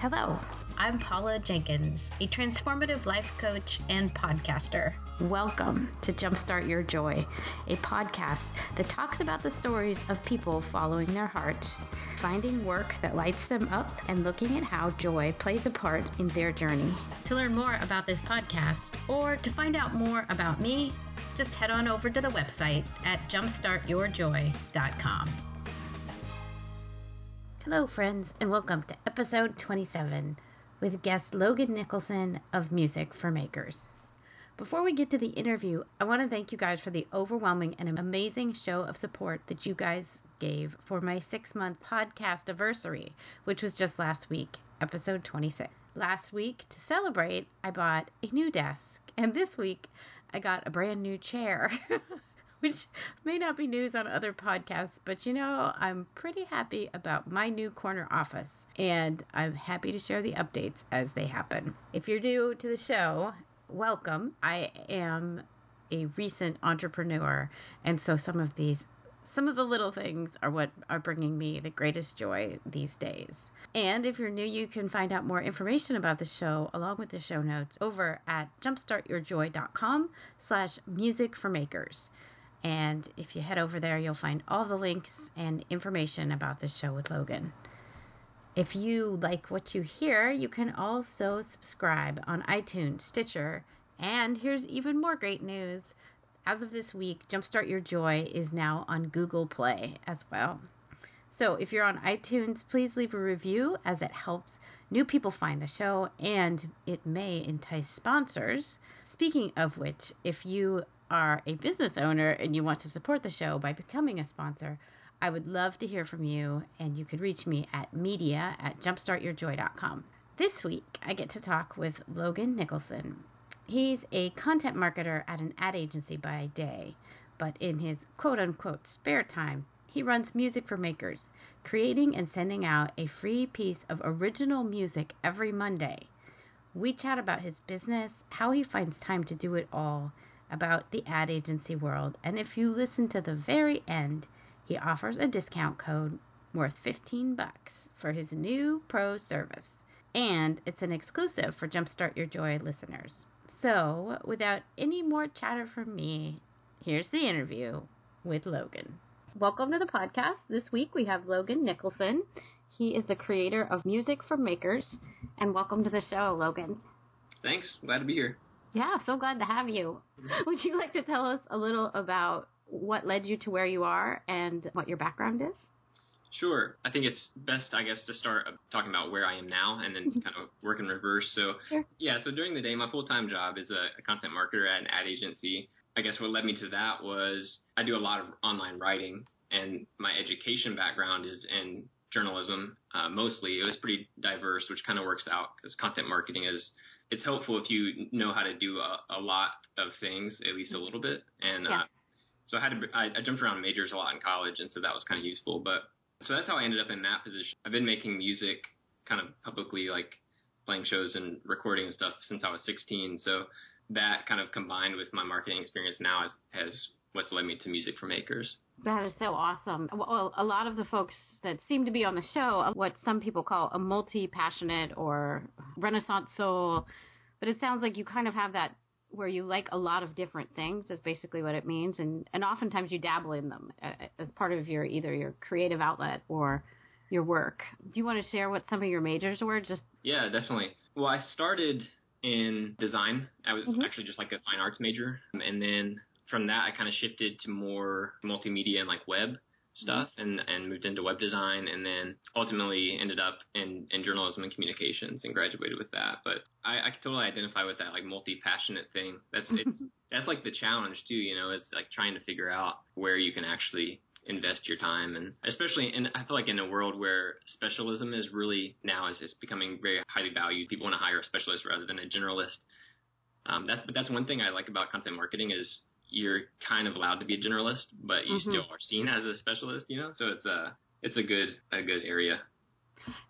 Hello, I'm Paula Jenkins, a transformative life coach and podcaster. Welcome to Jumpstart Your Joy, a podcast that talks about the stories of people following their hearts, finding work that lights them up, and looking at how joy plays a part in their journey. To learn more about this podcast or to find out more about me, just head on over to the website at jumpstartyourjoy.com. Hello, friends, and welcome to episode 27 with guest Logan Nicholson of Music for Makers. Before we get to the interview, I want to thank you guys for the overwhelming and amazing show of support that you guys gave for my six month podcast anniversary, which was just last week, episode 26. Last week, to celebrate, I bought a new desk, and this week, I got a brand new chair. which may not be news on other podcasts, but you know, I'm pretty happy about my new corner office, and I'm happy to share the updates as they happen. If you're new to the show, welcome. I am a recent entrepreneur, and so some of these some of the little things are what are bringing me the greatest joy these days. And if you're new, you can find out more information about the show along with the show notes over at jumpstartyourjoy.com slash music for makers. And if you head over there, you'll find all the links and information about the show with Logan. If you like what you hear, you can also subscribe on iTunes, Stitcher, and here's even more great news. As of this week, Jumpstart Your Joy is now on Google Play as well. So if you're on iTunes, please leave a review as it helps new people find the show and it may entice sponsors. Speaking of which, if you are a business owner and you want to support the show by becoming a sponsor, I would love to hear from you, and you could reach me at media at jumpstartyourjoy.com. This week, I get to talk with Logan Nicholson. He's a content marketer at an ad agency by day, but in his quote unquote spare time, he runs Music for Makers, creating and sending out a free piece of original music every Monday. We chat about his business, how he finds time to do it all, about the ad agency world, and if you listen to the very end, he offers a discount code worth 15 bucks for his new pro service. And it's an exclusive for Jumpstart Your Joy listeners. So, without any more chatter from me, here's the interview with Logan. Welcome to the podcast. This week we have Logan Nicholson. He is the creator of Music for Makers. And welcome to the show, Logan. Thanks. Glad to be here. Yeah, so glad to have you. Would you like to tell us a little about what led you to where you are and what your background is? Sure. I think it's best, I guess, to start talking about where I am now and then kind of work in reverse. So, sure. yeah, so during the day, my full time job is a, a, content marketer at an ad agency. I guess what led me to that was I do a lot of online writing, and my education background is in journalism uh, mostly. It was pretty diverse, which kind of works out because content marketing is it's helpful if you know how to do a, a lot of things, at least a little bit. And yeah. uh, so I had to, I, I jumped around majors a lot in college, and so that was kind of useful. But so that's how I ended up in that position. I've been making music kind of publicly, like playing shows and recording and stuff since I was 16. So that kind of combined with my marketing experience now has, has what's led me to Music for Makers. That is so awesome. Well, a lot of the folks that seem to be on the show are what some people call a multi passionate or renaissance soul. But it sounds like you kind of have that where you like a lot of different things is basically what it means and and oftentimes you dabble in them as part of your either your creative outlet or your work. Do you want to share what some of your majors were just Yeah, definitely. Well, I started in design. I was mm-hmm. actually just like a fine arts major and then from that I kind of shifted to more multimedia and like web stuff and and moved into web design and then ultimately ended up in in journalism and communications and graduated with that but i i totally identify with that like multi passionate thing that's it's that's like the challenge too you know is like trying to figure out where you can actually invest your time and especially in I feel like in a world where specialism is really now is, is becoming very highly valued. People want to hire a specialist rather than a generalist. Um, that's but that's one thing I like about content marketing is you're kind of allowed to be a generalist, but you mm-hmm. still are seen as a specialist, you know. So it's a it's a good a good area.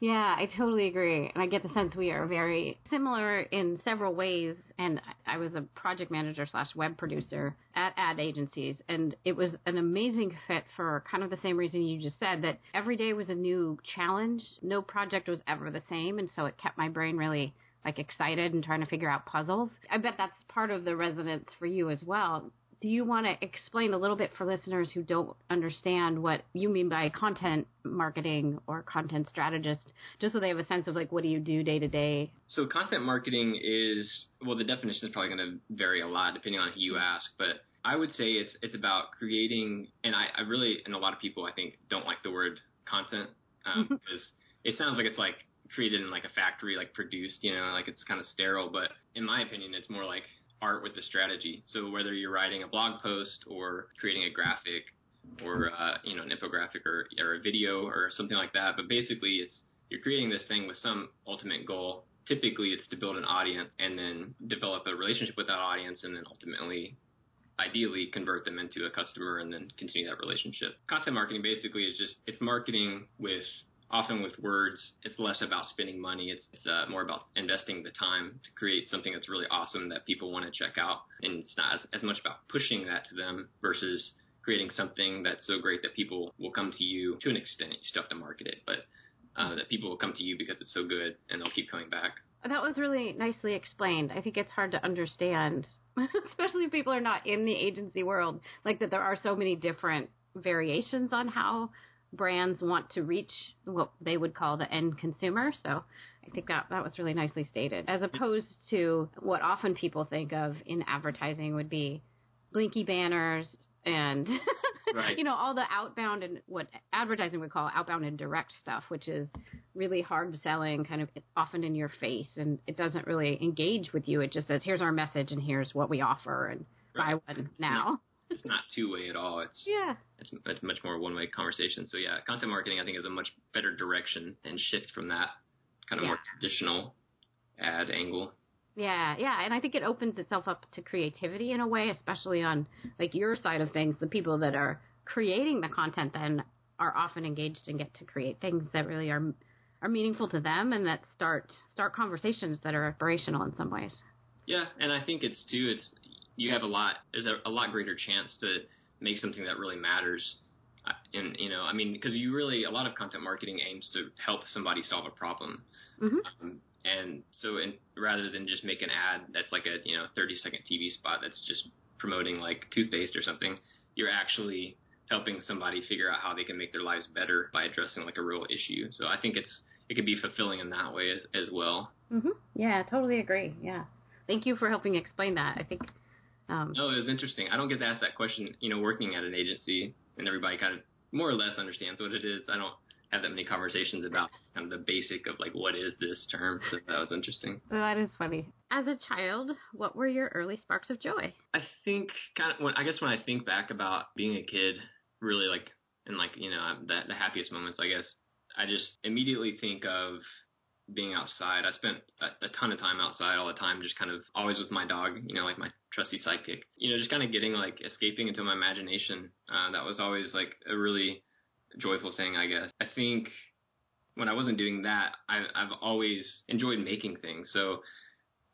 Yeah, I totally agree. And I get the sense we are very similar in several ways. And I was a project manager slash web producer at ad agencies. And it was an amazing fit for kind of the same reason you just said that every day was a new challenge. No project was ever the same. And so it kept my brain really like excited and trying to figure out puzzles. I bet that's part of the resonance for you as well do you want to explain a little bit for listeners who don't understand what you mean by content marketing or content strategist, just so they have a sense of like what do you do day to day? So content marketing is well, the definition is probably going to vary a lot depending on who you ask, but I would say it's it's about creating, and I, I really and a lot of people I think don't like the word content um, because it sounds like it's like created in like a factory, like produced, you know, like it's kind of sterile. But in my opinion, it's more like art with the strategy. So whether you're writing a blog post or creating a graphic or uh, you know an infographic or, or a video or something like that, but basically it's you're creating this thing with some ultimate goal. Typically, it's to build an audience and then develop a relationship with that audience, and then ultimately, ideally, convert them into a customer and then continue that relationship. Content marketing basically is just it's marketing with often with words, it's less about spending money. It's, it's uh, more about investing the time to create something that's really awesome that people want to check out. And it's not as, as much about pushing that to them versus creating something that's so great that people will come to you to an extent. You still have to market it, but uh, that people will come to you because it's so good and they'll keep coming back. That was really nicely explained. I think it's hard to understand, especially if people are not in the agency world, like that there are so many different variations on how brands want to reach what they would call the end consumer. So I think that that was really nicely stated, as opposed to what often people think of in advertising would be blinky banners and right. you know all the outbound and what advertising would call outbound and direct stuff, which is really hard selling, kind of often in your face, and it doesn't really engage with you. It just says, "Here's our message, and here's what we offer, and right. buy one now." It's not two way at all. It's yeah. It's, it's much more one way conversation. So yeah, content marketing I think is a much better direction and shift from that kind of yeah. more traditional ad angle. Yeah, yeah, and I think it opens itself up to creativity in a way, especially on like your side of things. The people that are creating the content then are often engaged and get to create things that really are are meaningful to them and that start start conversations that are inspirational in some ways. Yeah, and I think it's too. It's you have a lot. There's a, a lot greater chance to make something that really matters. And you know, I mean, because you really a lot of content marketing aims to help somebody solve a problem. Mm-hmm. Um, and so, and rather than just make an ad that's like a you know 30 second TV spot that's just promoting like toothpaste or something, you're actually helping somebody figure out how they can make their lives better by addressing like a real issue. So I think it's it could be fulfilling in that way as as well. Mhm. Yeah, totally agree. Yeah. Thank you for helping explain that. I think um, no, it was interesting. I don't get to ask that question, you know, working at an agency, and everybody kind of more or less understands what it is. I don't have that many conversations about kind of the basic of like what is this term. So that was interesting. That is funny. As a child, what were your early sparks of joy? I think kind of when I guess when I think back about being a kid, really like and like you know the, the happiest moments, I guess I just immediately think of being outside. I spent a, a, ton of time outside all the time, just kind of always with my dog, you know, like my trusty sidekick. You know, just kind of getting like escaping into my imagination. Uh, that was always like a really joyful thing, I guess. I think when I wasn't doing that, I, I've always enjoyed making things. So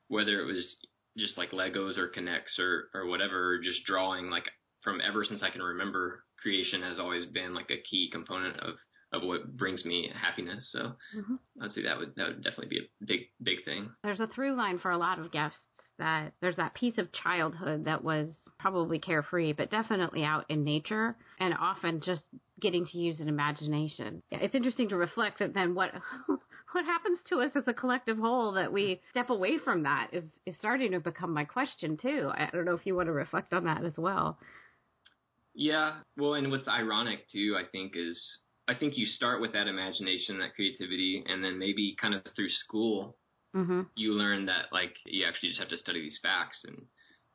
whether it was just like Legos or K'Nex or, or whatever, or just drawing, like from ever since I can remember, creation has always been like a key component of of what brings me happiness. So mm-hmm. I'd say that would that would definitely be a big big thing. There's a through line for a lot of guests that there's that piece of childhood that was probably carefree, but definitely out in nature and often just getting to use an imagination. Yeah, It's interesting to reflect that then what what happens to us as a collective whole that we step away from that is is starting to become my question too. I don't know if you want to reflect on that as well. Yeah, well, and what's ironic too, I think, is I think you start with that imagination, that creativity, and then maybe kind of through school, mm-hmm. you learn that like you actually just have to study these facts and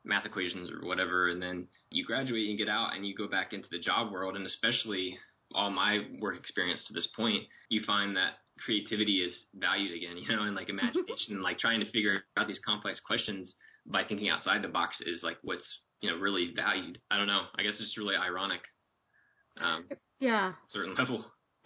math equations or whatever, and then you graduate and get out and you go back into the job world, and especially all my work experience to this point, you find that creativity is valued again, you know, and like imagination, like trying to figure out these complex questions by thinking outside the box is like what's you know really valued. I don't know. I guess it's really ironic. Um, yeah. Certain level.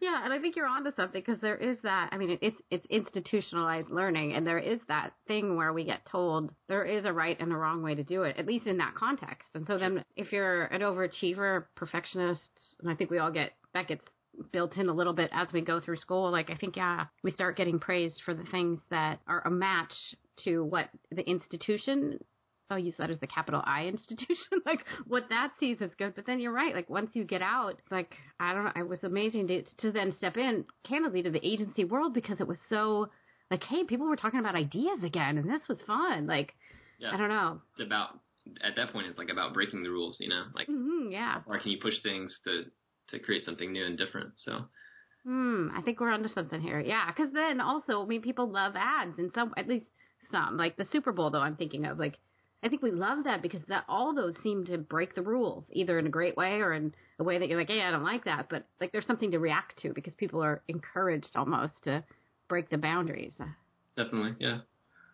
yeah, and I think you're onto something because there is that. I mean, it's it's institutionalized learning, and there is that thing where we get told there is a right and a wrong way to do it, at least in that context. And so then, if you're an overachiever, perfectionist, and I think we all get that gets built in a little bit as we go through school. Like I think, yeah, we start getting praised for the things that are a match to what the institution I'll use that as the capital I institution, like what that sees is good. But then you're right. Like once you get out, like I don't know, it was amazing to, to then step in candidly to the agency world because it was so like, hey, people were talking about ideas again, and this was fun. Like, yeah. I don't know. It's about at that point, it's like about breaking the rules, you know, like mm-hmm, yeah. Or can you push things to to create something new and different? So. Hmm, I think we're onto something here. Yeah, because then also, I mean, people love ads, and some, at least some, like the Super Bowl, though. I'm thinking of like I think we love that because that all those seem to break the rules, either in a great way or in a way that you're like, hey, I don't like that, but like there's something to react to because people are encouraged almost to break the boundaries. Definitely, yeah.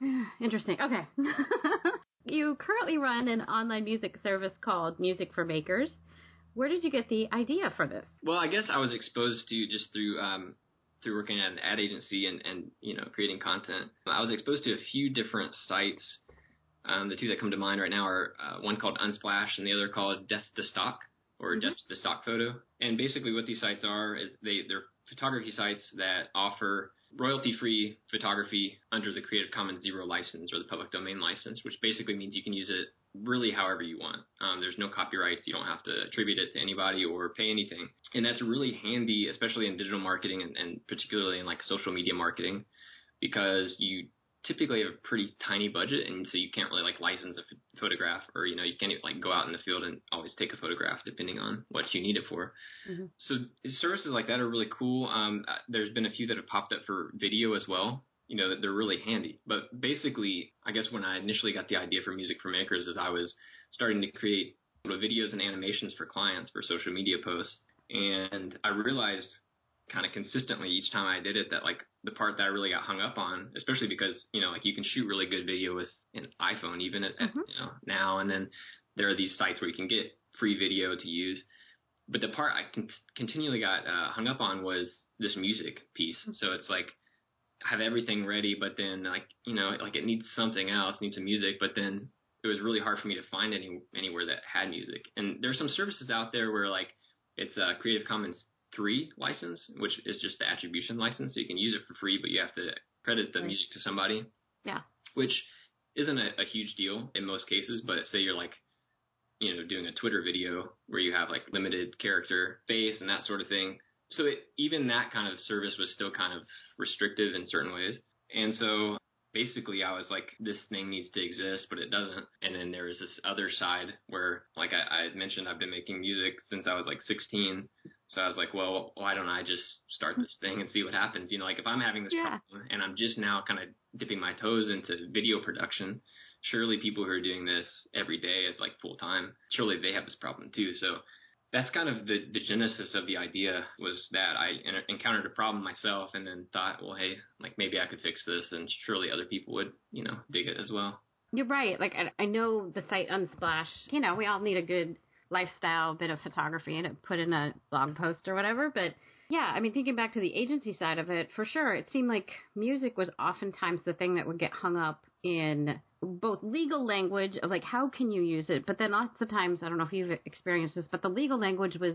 Interesting. Okay. you currently run an online music service called Music for Makers. Where did you get the idea for this? Well, I guess I was exposed to just through um, through working at an ad agency and, and you know creating content. I was exposed to a few different sites um, the two that come to mind right now are uh, one called Unsplash and the other called Death to Stock or mm-hmm. Death to Stock Photo. And basically, what these sites are is they they're photography sites that offer royalty-free photography under the Creative Commons Zero license or the public domain license, which basically means you can use it really however you want. Um, there's no copyrights. You don't have to attribute it to anybody or pay anything. And that's really handy, especially in digital marketing and, and particularly in like social media marketing, because you typically have a pretty tiny budget, and so you can't really like license a f- photograph, or you know you can't even, like go out in the field and always take a photograph depending on what you need it for. Mm-hmm. So services like that are really cool. Um, uh, there's been a few that have popped up for video as well. You know that they're really handy. But basically, I guess when I initially got the idea for Music for Makers, is I was starting to create videos and animations for clients for social media posts, and I realized kind of consistently each time I did it that like the part that I really got hung up on, especially because you know like you can shoot really good video with an iPhone even at, mm-hmm. at you know now and then there are these sites where you can get free video to use. But the part I con- continually got uh, hung up on was this music piece. Mm-hmm. So it's like I have everything ready, but then like you know like it needs something else, needs some music, but then it was really hard for me to find any anywhere that had music. And there's some services out there where like it's uh, Creative Commons three license, which is just the attribution license. So you can use it for free, but you have to credit the right. music to somebody. Yeah. Which isn't a, a huge deal in most cases, but say you're like, you know, doing a Twitter video where you have like limited character face and that sort of thing. So it, even that kind of service was still kind of restrictive in certain ways. And so basically I was like, this thing needs to exist, but it doesn't. And then there was this other side where, like I, I had mentioned, I've been making music since I was like 16. So I was like, well, why don't I just start this thing and see what happens? You know, like if I'm having this yeah. problem and I'm just now kind of dipping my toes into video production, surely people who are doing this every day as like full time, surely they have this problem too. So that's kind of the, the genesis of the idea was that I encountered a problem myself and then thought, well, hey, like maybe I could fix this and surely other people would, you know, dig it as well. You're right. Like I, I know the site Unsplash, you know, we all need a good lifestyle bit of photography and put in a blog post or whatever. But yeah, I mean, thinking back to the agency side of it, for sure, it seemed like music was oftentimes the thing that would get hung up in both legal language of like how can you use it, but then lots of times I don't know if you've experienced this, but the legal language was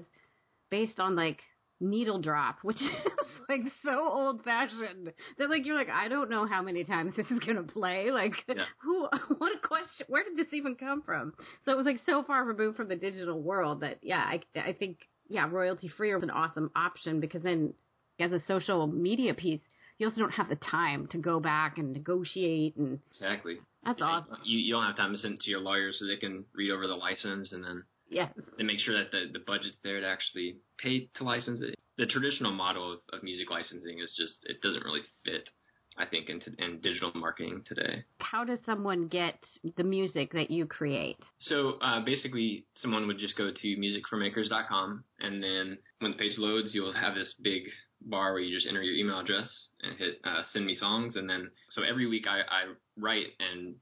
based on like needle drop, which is like so old fashioned that like you're like I don't know how many times this is gonna play. Like yeah. who? What a question! Where did this even come from? So it was like so far removed from the digital world that yeah, I I think yeah, royalty free was an awesome option because then as a social media piece, you also don't have the time to go back and negotiate and exactly. That's you, awesome. You you don't have time to send it to your lawyer so they can read over the license and then yeah. And make sure that the, the budget's there to actually pay to license it. The traditional model of, of music licensing is just, it doesn't really fit, I think, in, in digital marketing today. How does someone get the music that you create? So uh, basically, someone would just go to musicformakers.com, and then when the page loads, you'll have this big bar where you just enter your email address and hit uh, send me songs. And then, so every week I, I write and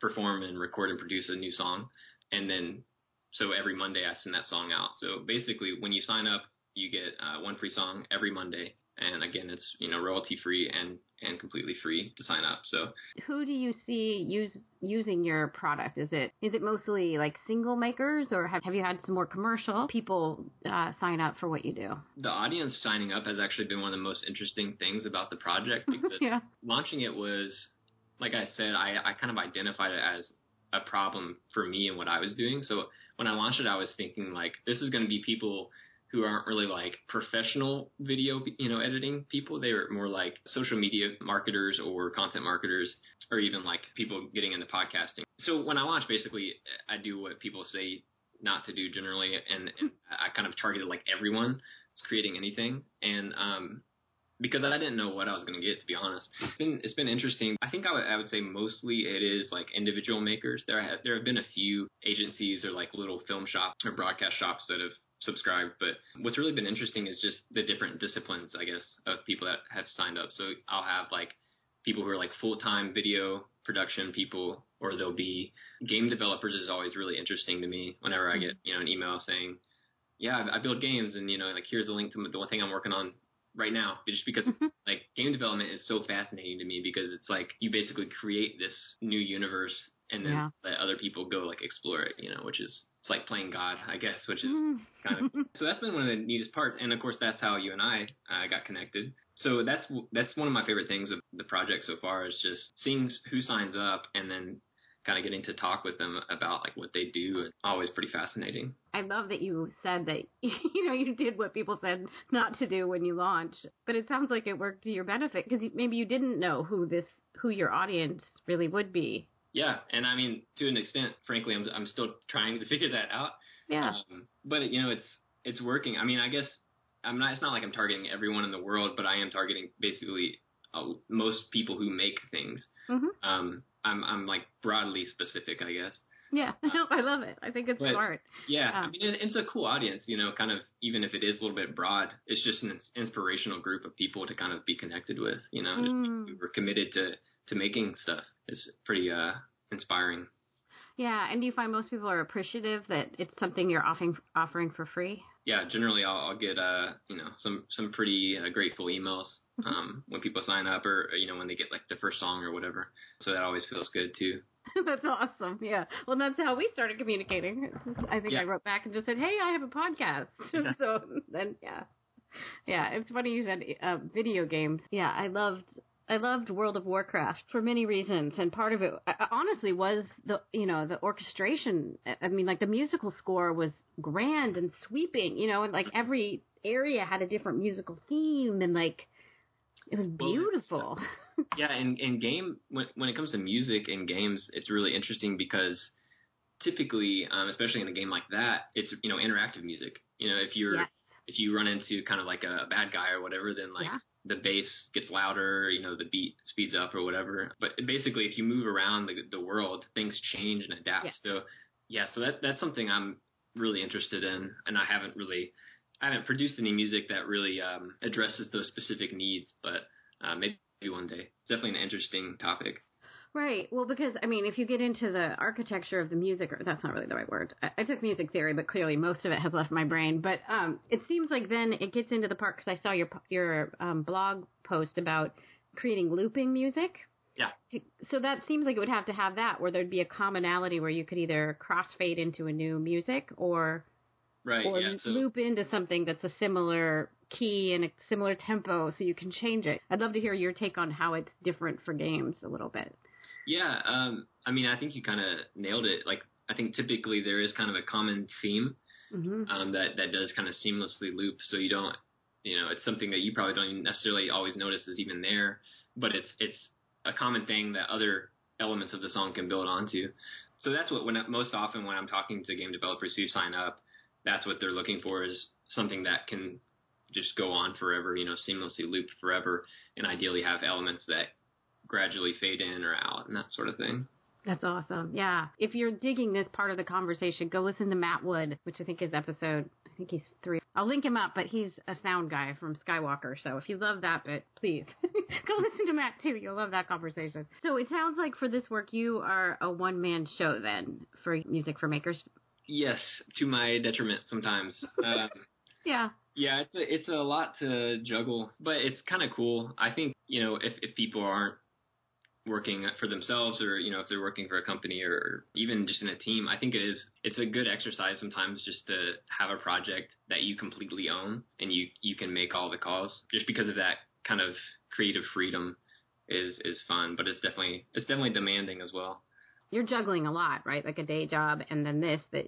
perform and record and produce a new song. And then so every Monday I send that song out. So basically, when you sign up you get uh, one free song every Monday. And again, it's you know royalty free and and completely free to sign up. So who do you see use using your product? Is it is it mostly like single makers, or have have you had some more commercial people uh, sign up for what you do? The audience signing up has actually been one of the most interesting things about the project because yeah. launching it was, like I said, I I kind of identified it as a problem for me and what I was doing. So when I launched it, I was thinking like this is going to be people who aren't really like professional video, you know, editing people. They were more like social media marketers or content marketers or even like people getting into podcasting. So when I launched, basically I do what people say not to do generally. And, and I kind of targeted like everyone creating anything. And, um, because I didn't know what I was going to get, to be honest. It's been it's been interesting. I think I would I would say mostly it is like individual makers. There have, there have been a few agencies or like little film shops or broadcast shops that have subscribed. But what's really been interesting is just the different disciplines, I guess, of people that have signed up. So I'll have like people who are like full time video production people, or there'll be game developers is always really interesting to me whenever I get, you know, an email saying, yeah, I build games and, you know, like here's a link to the one thing I'm working on right now just because mm-hmm. like game development is so fascinating to me because it's like you basically create this new universe and then yeah. let other people go like explore it, you know, which is it's like playing God, I guess, which is mm. kind of so that's been one of the neatest parts, and of course that's how you and I uh, got connected. So that's that's one of my favorite things of the project so far is just seeing who signs up and then kind of getting to talk with them about like what they do. It's always pretty fascinating. I love that you said that you know you did what people said not to do when you launched, but it sounds like it worked to your benefit because maybe you didn't know who this who your audience really would be yeah, and I mean, to an extent, frankly, I'm I'm still trying to figure that out. Yeah. Um, but you know, it's it's working. I mean, I guess I'm not. It's not like I'm targeting everyone in the world, but I am targeting basically uh, most people who make things. Mm-hmm. Um, I'm I'm like broadly specific, I guess. Yeah, no, I love it. I think it's but, smart. Yeah, I mean, it, it's a cool audience, you know, kind of, even if it is a little bit broad, it's just an inspirational group of people to kind of be connected with, you know, mm. who are committed to to making stuff is pretty uh, inspiring. Yeah, and do you find most people are appreciative that it's something you're offering offering for free? Yeah, generally I'll, I'll get uh you know some some pretty uh, grateful emails mm-hmm. um when people sign up or you know when they get like the first song or whatever. So that always feels good too. that's awesome. Yeah. Well, that's how we started communicating. I think yeah. I wrote back and just said, "Hey, I have a podcast." so then yeah. Yeah, it's funny you said uh, video games. Yeah, I loved I loved World of Warcraft for many reasons, and part of it honestly was the you know the orchestration. I mean, like the musical score was grand and sweeping, you know, and like every area had a different musical theme, and like it was beautiful. Well, yeah, in in game when when it comes to music in games, it's really interesting because typically, um, especially in a game like that, it's you know interactive music. You know, if you're yes. if you run into kind of like a bad guy or whatever, then like yeah the bass gets louder, you know, the beat speeds up or whatever. But basically, if you move around the, the world, things change and adapt. Yeah. So, yeah, so that that's something I'm really interested in, and I haven't really, I haven't produced any music that really um, addresses those specific needs, but uh, maybe one day. It's definitely an interesting topic. Right. Well, because I mean, if you get into the architecture of the music, or that's not really the right word. I, I took music theory, but clearly most of it has left my brain. But um, it seems like then it gets into the part because I saw your your um, blog post about creating looping music. Yeah. So that seems like it would have to have that, where there'd be a commonality where you could either crossfade into a new music or right, or yeah, so, loop into something that's a similar key and a similar tempo, so you can change it. I'd love to hear your take on how it's different for games a little bit. Yeah, um, I mean, I think you kind of nailed it. Like, I think typically there is kind of a common theme mm-hmm. um, that that does kind of seamlessly loop, so you don't, you know, it's something that you probably don't necessarily always notice is even there, but it's it's a common thing that other elements of the song can build onto. So that's what when most often when I'm talking to game developers who sign up, that's what they're looking for is something that can just go on forever, you know, seamlessly loop forever, and ideally have elements that gradually fade in or out and that sort of thing. That's awesome. Yeah. If you're digging this part of the conversation, go listen to Matt Wood, which I think is episode, I think he's three. I'll link him up, but he's a sound guy from Skywalker. So if you love that bit, please go listen to Matt too. You'll love that conversation. So it sounds like for this work, you are a one man show then for Music for Makers. Yes, to my detriment sometimes. Um, yeah. Yeah, it's a, it's a lot to juggle, but it's kind of cool. I think you know if if people aren't working for themselves or you know if they're working for a company or even just in a team i think it is it's a good exercise sometimes just to have a project that you completely own and you you can make all the calls. Just because of that kind of creative freedom is is fun but it's definitely it's definitely demanding as well. You're juggling a lot right? Like a day job and then this that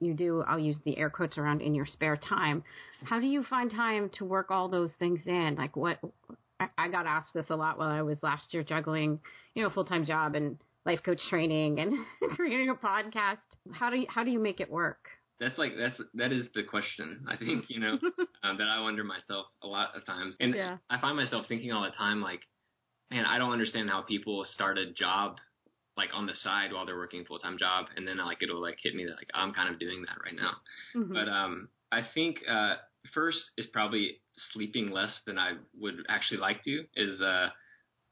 you do i'll use the air quotes around in your spare time. How do you find time to work all those things in? Like what I got asked this a lot while I was last year juggling, you know, full time job and life coach training and creating a podcast. How do you, how do you make it work? That's like that's that is the question. I think you know um, that I wonder myself a lot of times, and yeah. I find myself thinking all the time, like, man, I don't understand how people start a job like on the side while they're working full time job, and then like it'll like hit me that like I'm kind of doing that right now. Mm-hmm. But um, I think uh, first is probably sleeping less than I would actually like to is uh,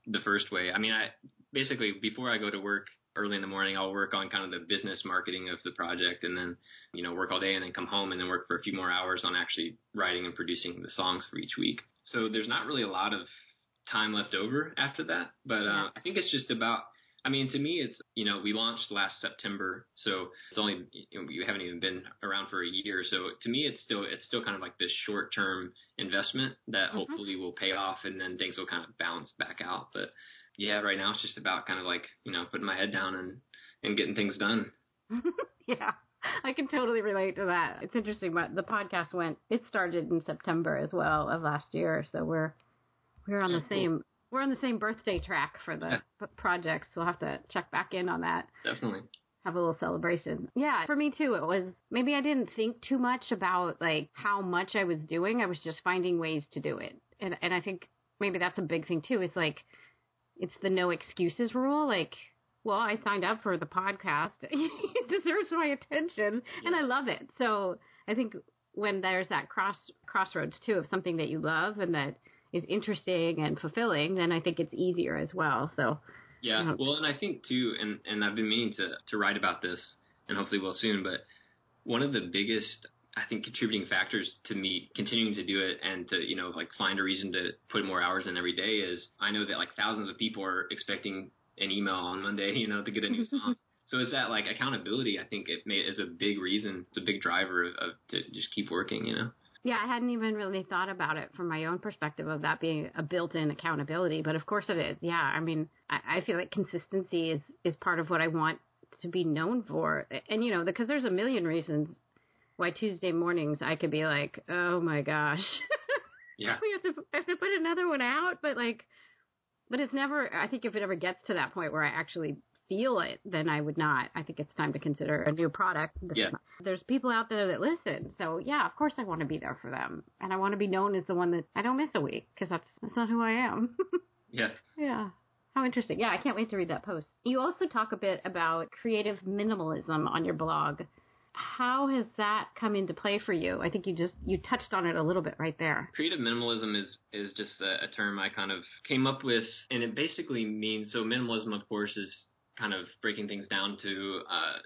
the first way. I mean, I basically before I go to work early in the morning, I'll work on kind of the business marketing of the project, and then you know work all day, and then come home and then work for a few more hours on actually writing and producing the songs for each week. So there's not really a lot of time left over after that, but uh, I think it's just about I mean, to me, it's you know we launched last September, so it's only you, know, you haven't even been around for a year. So to me, it's still it's still kind of like this short term investment that mm-hmm. hopefully will pay off, and then things will kind of balance back out. But yeah, right now it's just about kind of like you know putting my head down and and getting things done. yeah. I can totally relate to that. It's interesting, but the podcast went. It started in September as well of last year, so we're we're on the same we're on the same birthday track for the yeah. project, so we'll have to check back in on that. Definitely. Have a little celebration. Yeah, for me too. It was maybe I didn't think too much about like how much I was doing. I was just finding ways to do it, and and I think maybe that's a big thing too. It's like it's the no excuses rule. Like, well, I signed up for the podcast. it deserves my attention, yeah. and I love it. So I think when there's that cross crossroads too of something that you love and that is interesting and fulfilling, then I think it's easier as well. So yeah, you know. well, and I think too, and and I've been meaning to to write about this, and hopefully we'll soon. But one of the biggest I think contributing factors to me continuing to do it and to you know like find a reason to put more hours in every day is I know that like thousands of people are expecting an email on Monday, you know, to get a new song. so is that like accountability? I think it may, is a big reason. It's a big driver of, of to just keep working, you know. Yeah, I hadn't even really thought about it from my own perspective of that being a built-in accountability, but of course it is. Yeah, I mean, I, I feel like consistency is is part of what I want to be known for, and you know, because there's a million reasons why Tuesday mornings I could be like, oh my gosh, yeah, we have to I have to put another one out, but like, but it's never. I think if it ever gets to that point where I actually feel it, then I would not. I think it's time to consider a new product. Yeah. There's people out there that listen. So yeah, of course I want to be there for them. And I want to be known as the one that I don't miss a week because that's, that's not who I am. yes. Yeah. How interesting. Yeah, I can't wait to read that post. You also talk a bit about creative minimalism on your blog. How has that come into play for you? I think you just you touched on it a little bit right there. Creative minimalism is is just a, a term I kind of came up with and it basically means so minimalism of course is kind of breaking things down to uh,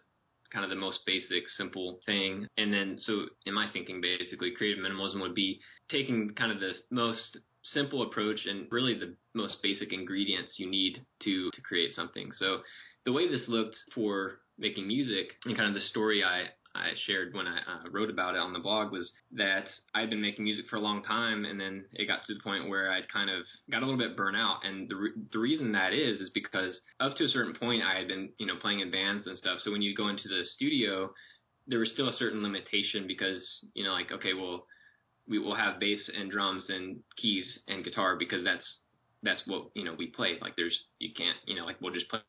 kind of the most basic, simple thing. And then, so in my thinking, basically, creative minimalism would be taking kind of the most simple approach and really the most basic ingredients you need to to create something. So the way this looked for making music and kind of the story I I shared when I uh, wrote about it on the blog was that I'd been making music for a long time, and then it got to the point where I'd kind of got a little bit burnt out. And the re- the reason that is is because up to a certain point I had been you know playing in bands and stuff. So when you go into the studio, there was still a certain limitation because you know like okay well we will have bass and drums and keys and guitar because that's that's what you know we play. Like there's you can't you know like we'll just play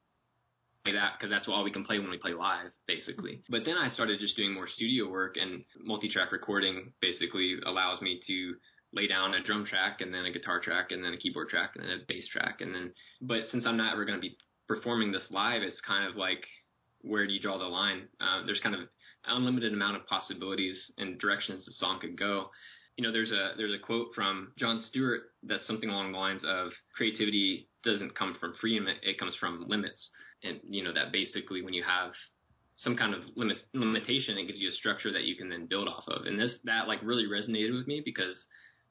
that because that's all we can play when we play live, basically. But then I started just doing more studio work, and multi-track recording basically allows me to lay down a drum track and then a guitar track and then a keyboard track and then a bass track and then. But since I'm not ever going to be performing this live, it's kind of like where do you draw the line? Uh, there's kind of unlimited amount of possibilities and directions the song could go. You know, there's a there's a quote from john Stewart that's something along the lines of creativity doesn't come from freedom; it, it comes from limits and you know that basically when you have some kind of limit, limitation, it gives you a structure that you can then build off of. And this that like really resonated with me because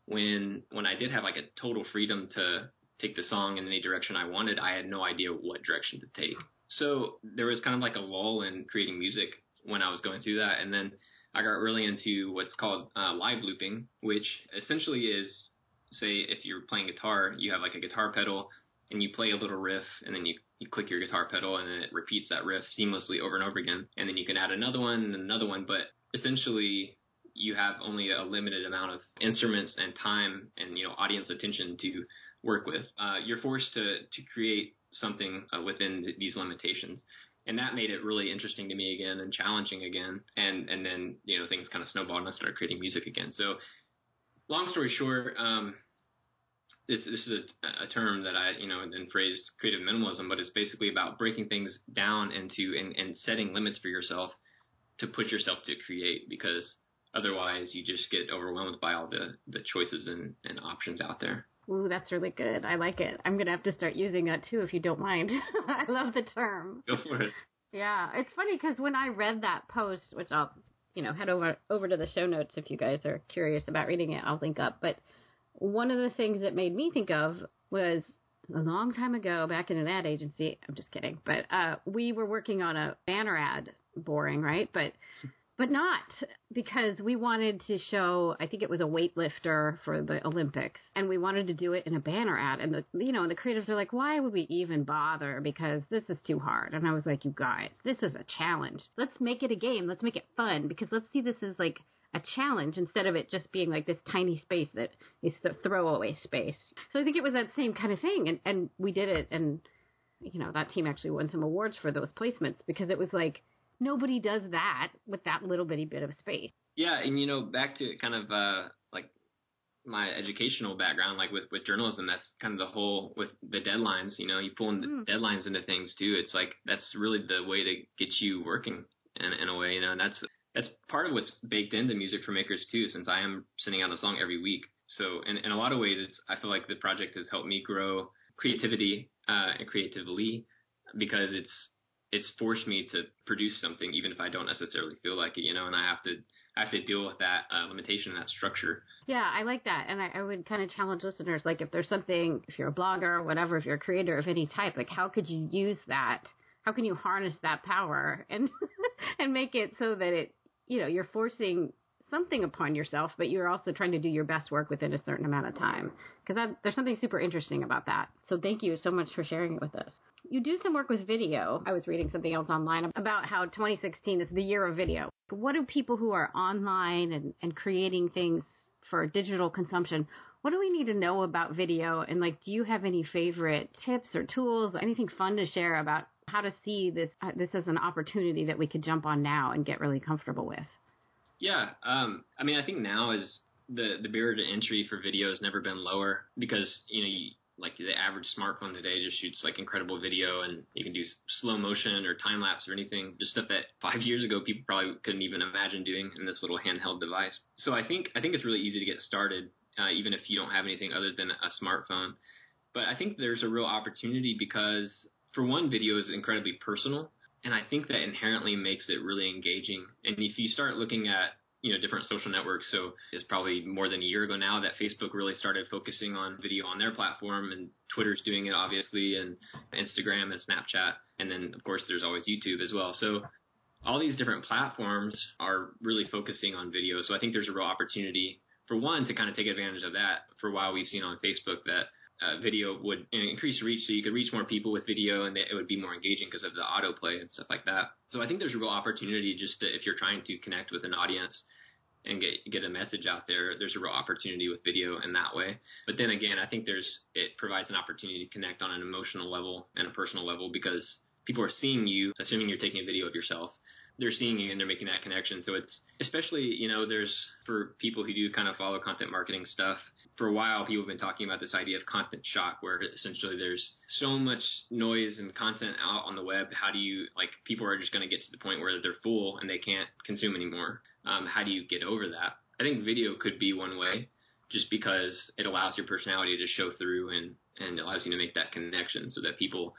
when when I did have like a total freedom to take the song in any direction I wanted, I had no idea what direction to take. So there was kind of like a lull in creating music when I was going through that, and then I got really into what's called uh, live looping, which essentially is say if you're playing guitar, you have like a guitar pedal and you play a little riff and then you, you click your guitar pedal and then it repeats that riff seamlessly over and over again. And then you can add another one and another one, but essentially you have only a limited amount of instruments and time and, you know, audience attention to work with. Uh, you're forced to, to create something uh, within th- these limitations. And that made it really interesting to me again and challenging again. And, and then, you know, things kind of snowballed and I started creating music again. So long story short, um, this, this is a, a, term that I, you know, then phrased creative minimalism, but it's basically about breaking things down into and, and setting limits for yourself to push yourself to create because otherwise you just get overwhelmed by all the, the choices and, and options out there. Ooh, that's really good. I like it. I'm going to have to start using that too if you don't mind. I love the term. Go for it. Yeah, it's funny because when I read that post, which I'll, you know, head over over to the show notes if you guys are curious about reading it, I'll link up. But one of the things that made me think of was a long time ago back in an ad agency. I'm just kidding, but uh, we were working on a banner ad. Boring, right? But but not because we wanted to show i think it was a weightlifter for the olympics and we wanted to do it in a banner ad and the you know the creatives are like why would we even bother because this is too hard and i was like you guys this is a challenge let's make it a game let's make it fun because let's see this as like a challenge instead of it just being like this tiny space that is the throwaway space. So I think it was that same kind of thing, and and we did it, and you know that team actually won some awards for those placements because it was like nobody does that with that little bitty bit of space. Yeah, and you know back to kind of uh, like my educational background, like with with journalism, that's kind of the whole with the deadlines. You know, you pull in the mm. deadlines into things too. It's like that's really the way to get you working in in a way. You know, and that's that's part of what's baked into music for makers too, since I am sending out a song every week. So in, in a lot of ways, I feel like the project has helped me grow creativity uh, and creatively because it's it's forced me to produce something even if I don't necessarily feel like it, you know, and I have to I have to deal with that uh, limitation and that structure. Yeah, I like that, and I, I would kind of challenge listeners, like if there's something, if you're a blogger or whatever, if you're a creator of any type, like how could you use that? How can you harness that power and and make it so that it you know, you're forcing something upon yourself, but you're also trying to do your best work within a certain amount of time. Because there's something super interesting about that. So thank you so much for sharing it with us. You do some work with video. I was reading something else online about how 2016 is the year of video. What do people who are online and, and creating things for digital consumption, what do we need to know about video? And like, do you have any favorite tips or tools, anything fun to share about how to see this uh, this as an opportunity that we could jump on now and get really comfortable with. Yeah, um, I mean, I think now is the the barrier to entry for video has never been lower because you know you, like the average smartphone today just shoots like incredible video and you can do slow motion or time lapse or anything just stuff that five years ago people probably couldn't even imagine doing in this little handheld device so i think i think it's really easy to get started uh, even if you don't have anything other than a smartphone but i think there's a real opportunity because for one, video is incredibly personal, and I think that inherently makes it really engaging. And if you start looking at you know different social networks, so it's probably more than a year ago now that Facebook really started focusing on video on their platform, and Twitter's doing it obviously, and Instagram and Snapchat, and then of course there's always YouTube as well. So all these different platforms are really focusing on video. So I think there's a real opportunity for one to kind of take advantage of that. For a while, we've seen on Facebook that uh, video would increase reach, so you could reach more people with video, and it would be more engaging because of the autoplay and stuff like that. So I think there's a real opportunity just to, if you're trying to connect with an audience and get get a message out there, there's a real opportunity with video in that way. But then again, I think there's it provides an opportunity to connect on an emotional level and a personal level because people are seeing you, assuming you're taking a video of yourself, they're seeing you and they're making that connection. So it's especially, you know, there's for people who do kind of follow content marketing stuff. For a while, people have been talking about this idea of content shock, where essentially there's so much noise and content out on the web. How do you like people are just going to get to the point where they're full and they can't consume anymore? Um, how do you get over that? I think video could be one way, just because it allows your personality to show through and and allows you to make that connection, so that people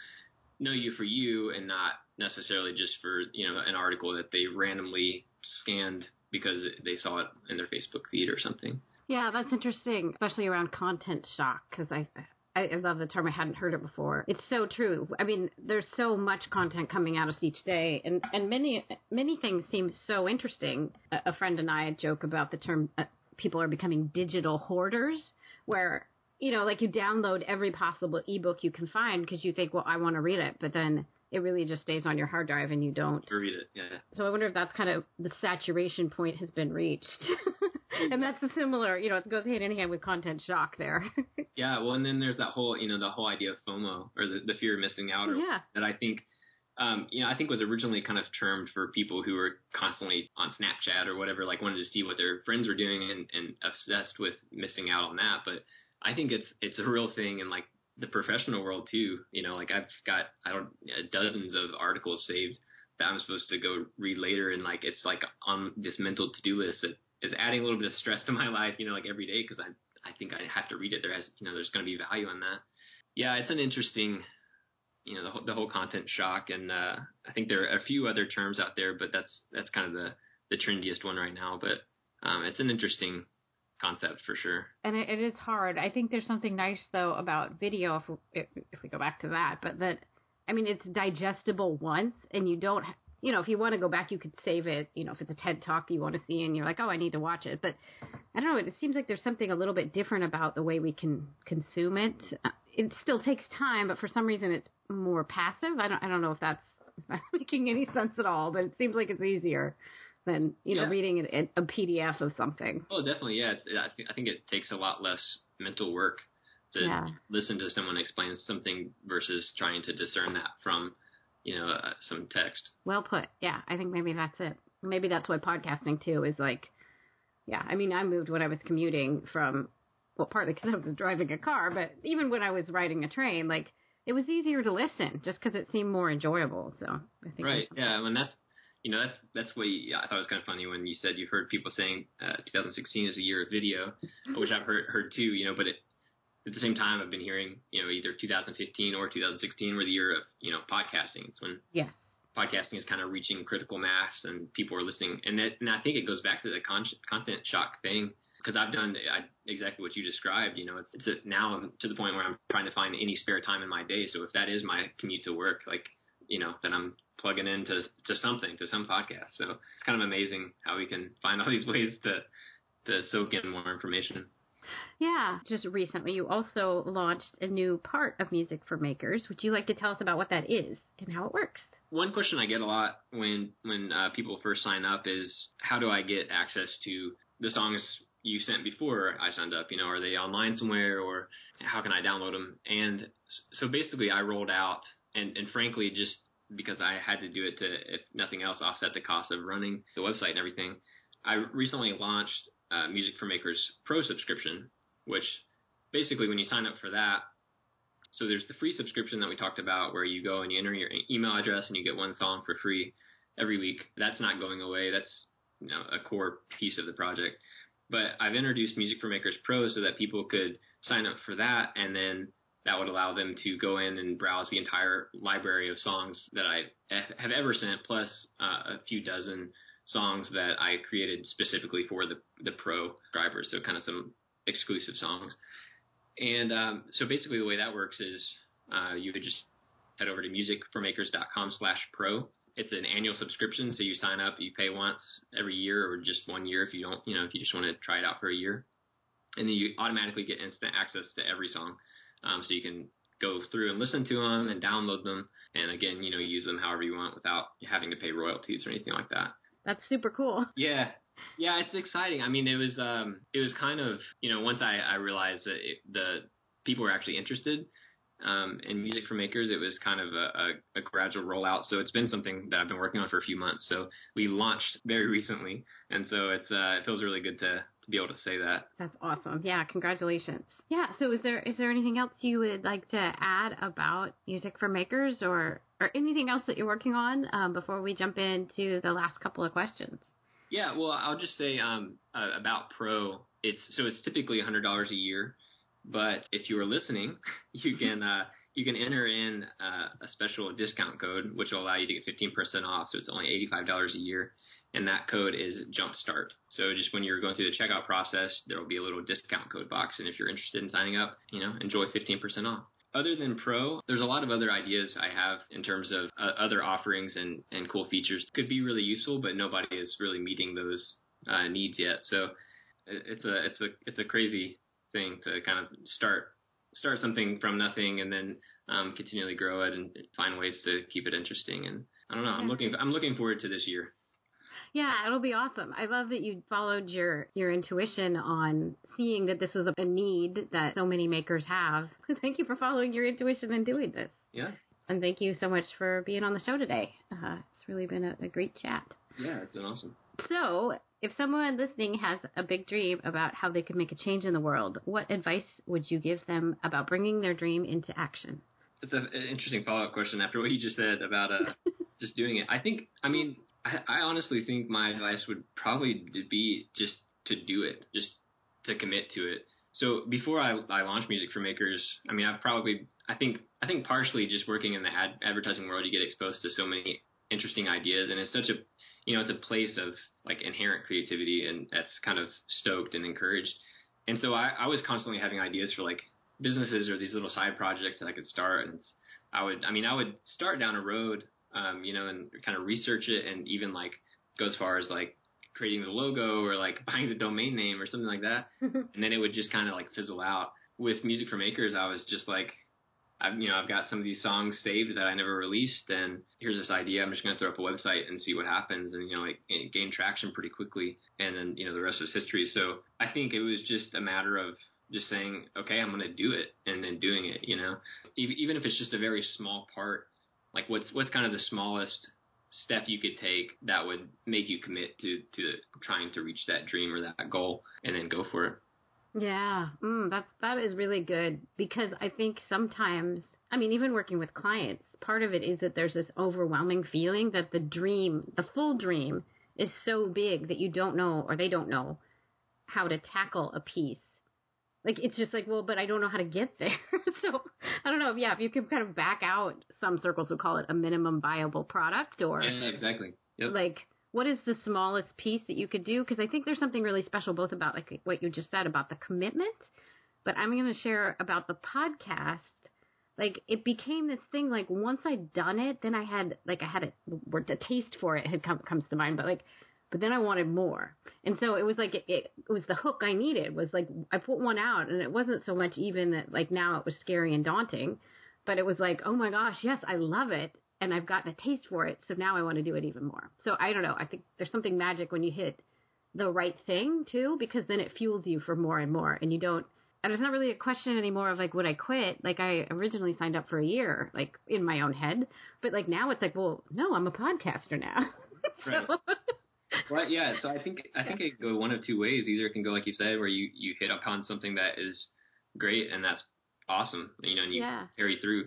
know you for you and not necessarily just for you know an article that they randomly scanned because they saw it in their Facebook feed or something. Yeah, that's interesting, especially around content shock because I I love the term. I hadn't heard it before. It's so true. I mean, there's so much content coming at us each day, and and many many things seem so interesting. A, a friend and I joke about the term. Uh, people are becoming digital hoarders, where you know, like you download every possible ebook you can find because you think, well, I want to read it, but then it really just stays on your hard drive and you don't read it. Yeah. So I wonder if that's kind of the saturation point has been reached. and that's a similar, you know, it goes hand in hand with content shock there. yeah. Well, and then there's that whole, you know, the whole idea of FOMO or the, the fear of missing out. Or, yeah. That I think, um, you know, I think was originally kind of termed for people who were constantly on Snapchat or whatever, like wanted to see what their friends were doing and, and obsessed with missing out on that. But I think it's it's a real thing in like the professional world too. You know, like I've got I don't dozens of articles saved that I'm supposed to go read later, and like it's like on this mental to do list that is adding a little bit of stress to my life. You know, like every day because I I think I have to read it. There has you know there's going to be value in that. Yeah, it's an interesting you know the whole, the whole content shock, and uh, I think there are a few other terms out there, but that's that's kind of the the trendiest one right now. But um, it's an interesting concept for sure. And it, it is hard. I think there's something nice though about video if if we go back to that, but that I mean it's digestible once and you don't you know if you want to go back you could save it, you know if it's a TED talk you want to see and you're like, "Oh, I need to watch it." But I don't know, it seems like there's something a little bit different about the way we can consume it. Uh, it still takes time, but for some reason it's more passive. I don't I don't know if that's making any sense at all, but it seems like it's easier than you know reading a, a, PDF of something. Oh, definitely, yeah. It's, I think I think it takes a lot less mental work to yeah. listen to someone explain something versus trying to discern that from you know uh, some text. Well put. Yeah, I think maybe that's it. Maybe that's why podcasting too is like, yeah. I mean, I moved when I was commuting from, well, partly because I was driving a car, but even when I was riding a train, like it was easier to listen just because it seemed more enjoyable. So I think right, yeah, I and that's you know, that's that's what you, I thought was kind of funny when you said you heard people saying uh, 2016 is a year of video, which I've heard heard too. You know, but it, at the same time, I've been hearing you know either 2015 or 2016 were the year of you know podcasting. It's when yes. podcasting is kind of reaching critical mass and people are listening, and that, and I think it goes back to the con- content shock thing because I've done I, exactly what you described. You know, it's, it's a, now I'm to the point where I'm trying to find any spare time in my day. So if that is my commute to work, like you know, then I'm plugging into to something, to some podcast. So it's kind of amazing how we can find all these ways to to soak in more information. Yeah, just recently you also launched a new part of Music for Makers. Would you like to tell us about what that is and how it works? One question I get a lot when when uh, people first sign up is how do I get access to the songs you sent before I signed up? You know, are they online somewhere or how can I download them? And so basically, I rolled out and and frankly just because I had to do it to, if nothing else, offset the cost of running the website and everything. I recently launched uh, Music for Makers Pro subscription, which basically when you sign up for that, so there's the free subscription that we talked about where you go and you enter your email address and you get one song for free every week. That's not going away. That's you know a core piece of the project. But I've introduced Music for Makers Pro so that people could sign up for that and then that would allow them to go in and browse the entire library of songs that I have ever sent, plus uh, a few dozen songs that I created specifically for the the pro drivers. So kind of some exclusive songs. And um, so basically, the way that works is uh, you could just head over to musicformakers.com/pro. It's an annual subscription, so you sign up, you pay once every year, or just one year if you don't, you know, if you just want to try it out for a year, and then you automatically get instant access to every song um, so you can go through and listen to them and download them, and again, you know, use them however you want without having to pay royalties or anything like that. That's super cool. Yeah, yeah, it's exciting. I mean, it was um, it was kind of you know once I, I realized that it, the people were actually interested um, in music for makers, it was kind of a, a, a gradual rollout. So it's been something that I've been working on for a few months. So we launched very recently, and so it's uh, it feels really good to to be able to say that. That's awesome. Yeah, congratulations. Yeah. So is there is there anything else you would like to add about music for makers, or or anything else that you're working on um, before we jump into the last couple of questions? Yeah. Well, I'll just say um, uh, about Pro. It's so it's typically $100 a year, but if you are listening, you can. Uh, you can enter in uh, a special discount code, which will allow you to get 15% off. So it's only $85 a year. And that code is Jumpstart. So just when you're going through the checkout process, there will be a little discount code box. And if you're interested in signing up, you know, enjoy 15% off. Other than Pro, there's a lot of other ideas I have in terms of uh, other offerings and, and cool features. Could be really useful, but nobody is really meeting those uh, needs yet. So it's a it's a it's a crazy thing to kind of start start something from nothing and then um, continually grow it and find ways to keep it interesting. And I don't know. I'm looking. I'm looking forward to this year. Yeah, it'll be awesome. I love that you followed your your intuition on seeing that this was a need that so many makers have. thank you for following your intuition and doing this. Yeah. And thank you so much for being on the show today. Uh, it's really been a, a great chat. Yeah, it's been awesome. So, if someone listening has a big dream about how they could make a change in the world, what advice would you give them about bringing their dream into action? It's an interesting follow up question after what you just said about uh, just doing it. I think, I mean, I, honestly think my advice would probably be just to do it, just to commit to it. So before I, I launched Music for Makers, I mean, I've probably, I think, I think partially just working in the ad, advertising world, you get exposed to so many interesting ideas, and it's such a you know, it's a place of like inherent creativity and that's kind of stoked and encouraged. And so I, I was constantly having ideas for like businesses or these little side projects that I could start. And I would, I mean, I would start down a road, um, you know, and kind of research it and even like go as far as like creating the logo or like buying the domain name or something like that. and then it would just kind of like fizzle out. With Music for Makers, I was just like, I've you know I've got some of these songs saved that I never released, and here's this idea. I'm just going to throw up a website and see what happens, and you know it gained traction pretty quickly, and then you know the rest is history. So I think it was just a matter of just saying, okay, I'm going to do it, and then doing it. You know, even if it's just a very small part, like what's what's kind of the smallest step you could take that would make you commit to to trying to reach that dream or that goal, and then go for it. Yeah, mm, that's that is really good because I think sometimes, I mean, even working with clients, part of it is that there's this overwhelming feeling that the dream, the full dream, is so big that you don't know or they don't know how to tackle a piece. Like it's just like, well, but I don't know how to get there. so I don't know. Yeah, if you can kind of back out, some circles would call it a minimum viable product, or yeah, exactly. Yep. Like what is the smallest piece that you could do? Because I think there's something really special both about like what you just said about the commitment, but I'm going to share about the podcast. Like it became this thing. Like once I'd done it, then I had like I had a word the taste for it had come comes to mind, but like but then I wanted more. And so it was like it, it, was the hook I needed was like I put one out and it wasn't so much even that like now it was scary and daunting, but it was like, "Oh my gosh, yes, I love it." and I've gotten a taste for it, so now I want to do it even more. So I don't know. I think there's something magic when you hit the right thing too, because then it fuels you for more and more, and you don't. And it's not really a question anymore of like, would I quit? Like I originally signed up for a year, like in my own head, but like now it's like, well, no, I'm a podcaster now. so. Right. Yeah. So I think I think it can go one of two ways. Either it can go like you said, where you you hit upon something that is great and that's awesome, you know, and you yeah. carry through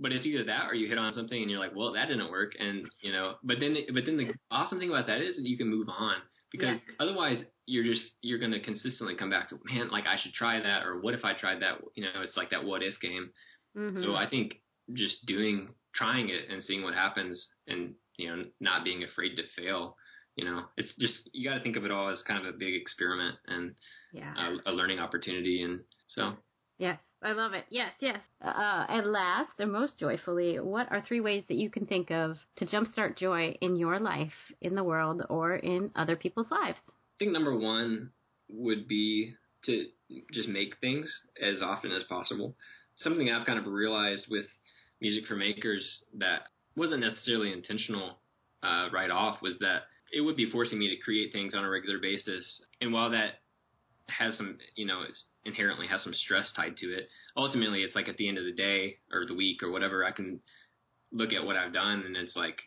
but it's either that or you hit on something and you're like, well, that didn't work, and you know. But then, but then the awesome thing about that is that you can move on because yeah. otherwise you're just you're going to consistently come back to man, like I should try that, or what if I tried that? You know, it's like that what if game. Mm-hmm. So I think just doing, trying it and seeing what happens, and you know, not being afraid to fail. You know, it's just you got to think of it all as kind of a big experiment and yeah. a, a learning opportunity, and so. Yes. I love it. Yes, yes. Uh, and last, and most joyfully, what are three ways that you can think of to jumpstart joy in your life, in the world, or in other people's lives? I think number one would be to just make things as often as possible. Something I've kind of realized with Music for Makers that wasn't necessarily intentional uh, right off was that it would be forcing me to create things on a regular basis. And while that has some, you know, inherently has some stress tied to it. Ultimately, it's like at the end of the day or the week or whatever, I can look at what I've done and it's like,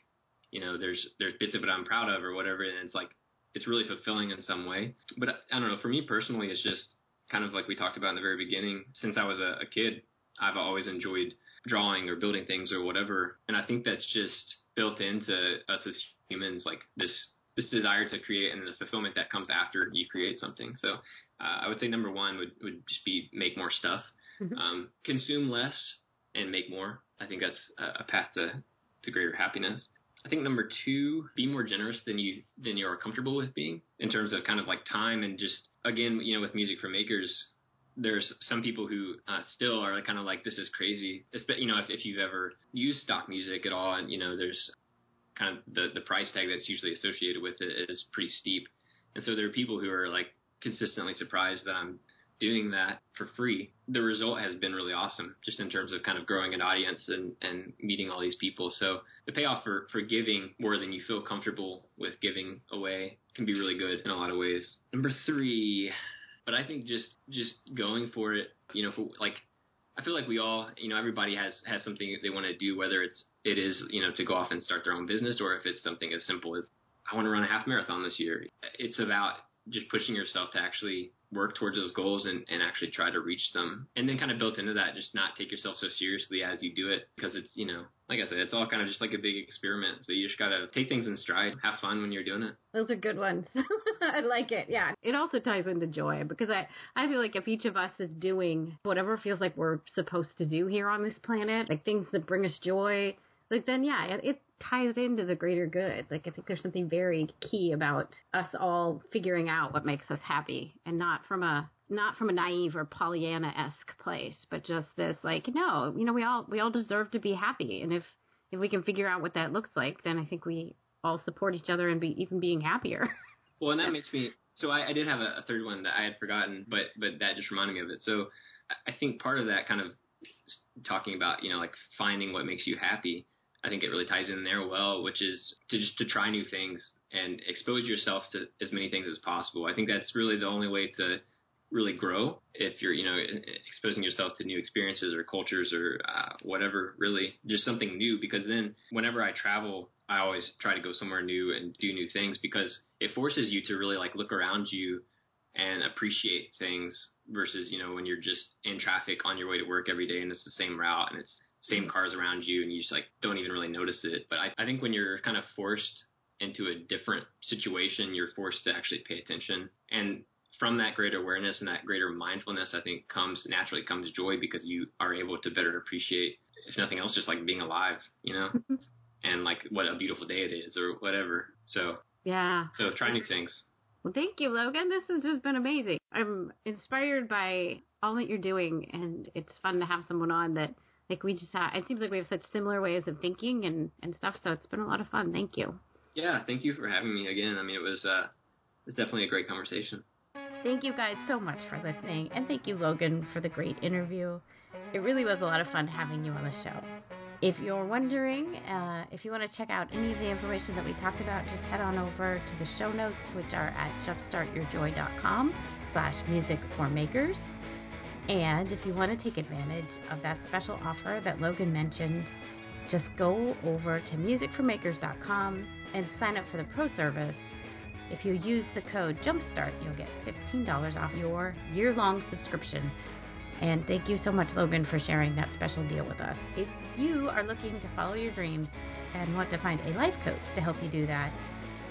you know, there's there's bits of it I'm proud of or whatever, and it's like it's really fulfilling in some way. But I don't know. For me personally, it's just kind of like we talked about in the very beginning. Since I was a, a kid, I've always enjoyed drawing or building things or whatever, and I think that's just built into us as humans, like this this desire to create and the fulfillment that comes after you create something. So uh, I would say number one would, would just be make more stuff, mm-hmm. um, consume less, and make more. I think that's a path to, to greater happiness. I think number two, be more generous than you than you are comfortable with being in terms of kind of like time and just again, you know, with music for makers, there's some people who uh, still are kind of like this is crazy. You know, if, if you've ever used stock music at all, and you know, there's kind of the the price tag that's usually associated with it is pretty steep, and so there are people who are like consistently surprised that I'm doing that for free, the result has been really awesome just in terms of kind of growing an audience and, and meeting all these people. So the payoff for, for giving more than you feel comfortable with giving away can be really good in a lot of ways. Number three, but I think just, just going for it, you know, for like, I feel like we all, you know, everybody has, has something they want to do, whether it's, it is, you know, to go off and start their own business or if it's something as simple as I want to run a half marathon this year. It's about just pushing yourself to actually work towards those goals and, and actually try to reach them. And then kind of built into that, just not take yourself so seriously as you do it because it's, you know, like I said, it's all kind of just like a big experiment. So you just got to take things in stride, have fun when you're doing it. Those are good ones. I like it. Yeah. It also ties into joy because I, I feel like if each of us is doing whatever feels like we're supposed to do here on this planet, like things that bring us joy, like then yeah, it, it ties into the greater good. Like I think there's something very key about us all figuring out what makes us happy and not from a not from a naive or Pollyanna esque place, but just this like, no, you know, we all we all deserve to be happy. And if if we can figure out what that looks like, then I think we all support each other and be even being happier. well and that makes me so I, I did have a, a third one that I had forgotten, but but that just reminded me of it. So I think part of that kind of talking about, you know, like finding what makes you happy I think it really ties in there well, which is to just to try new things and expose yourself to as many things as possible. I think that's really the only way to really grow if you're you know exposing yourself to new experiences or cultures or uh, whatever really just something new because then whenever i travel i always try to go somewhere new and do new things because it forces you to really like look around you and appreciate things versus you know when you're just in traffic on your way to work every day and it's the same route and it's same cars around you and you just like don't even really notice it. But I, I think when you're kind of forced into a different situation, you're forced to actually pay attention. And from that greater awareness and that greater mindfulness, I think comes naturally comes joy because you are able to better appreciate, if nothing else, just like being alive, you know, mm-hmm. and like what a beautiful day it is or whatever. So yeah. So try new things. Well, thank you, Logan. This has just been amazing. I'm inspired by all that you're doing, and it's fun to have someone on that like we just have, it seems like we have such similar ways of thinking and, and stuff. So it's been a lot of fun. Thank you. Yeah. Thank you for having me again. I mean, it was, uh, it was definitely a great conversation. Thank you guys so much for listening. And thank you, Logan, for the great interview. It really was a lot of fun having you on the show. If you're wondering, uh, if you want to check out any of the information that we talked about, just head on over to the show notes, which are at jumpstartyourjoy.com slash music for makers. And if you want to take advantage of that special offer that Logan mentioned, just go over to musicformakers.com and sign up for the pro service. If you use the code JUMPSTART, you'll get $15 off your year long subscription. And thank you so much, Logan, for sharing that special deal with us. If you are looking to follow your dreams and want to find a life coach to help you do that,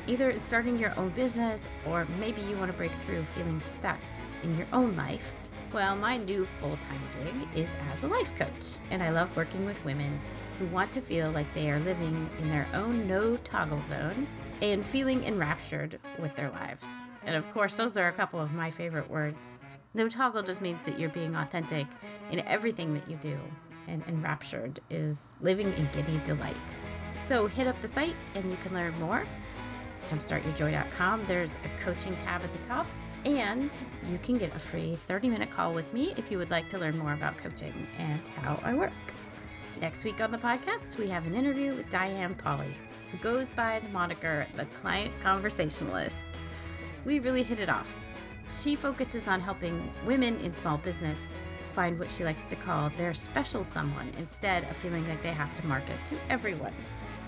either starting your own business or maybe you want to break through feeling stuck in your own life, well, my new full time gig is as a life coach, and I love working with women who want to feel like they are living in their own no toggle zone and feeling enraptured with their lives. And of course, those are a couple of my favorite words. No toggle just means that you're being authentic in everything that you do, and enraptured is living in giddy delight. So hit up the site and you can learn more jumpstartyourjoy.com. There's a coaching tab at the top, and you can get a free 30 minute call with me if you would like to learn more about coaching and how I work. Next week on the podcast, we have an interview with Diane Polly, who goes by the moniker the client conversationalist. We really hit it off. She focuses on helping women in small business find what she likes to call their special someone instead of feeling like they have to market to everyone.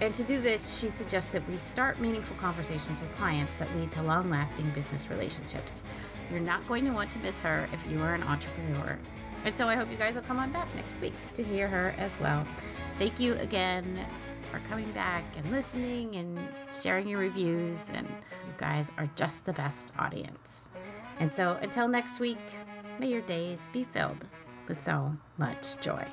And to do this, she suggests that we start meaningful conversations with clients that lead to long lasting business relationships. You're not going to want to miss her if you are an entrepreneur. And so I hope you guys will come on back next week to hear her as well. Thank you again for coming back and listening and sharing your reviews. And you guys are just the best audience. And so until next week, may your days be filled with so much joy.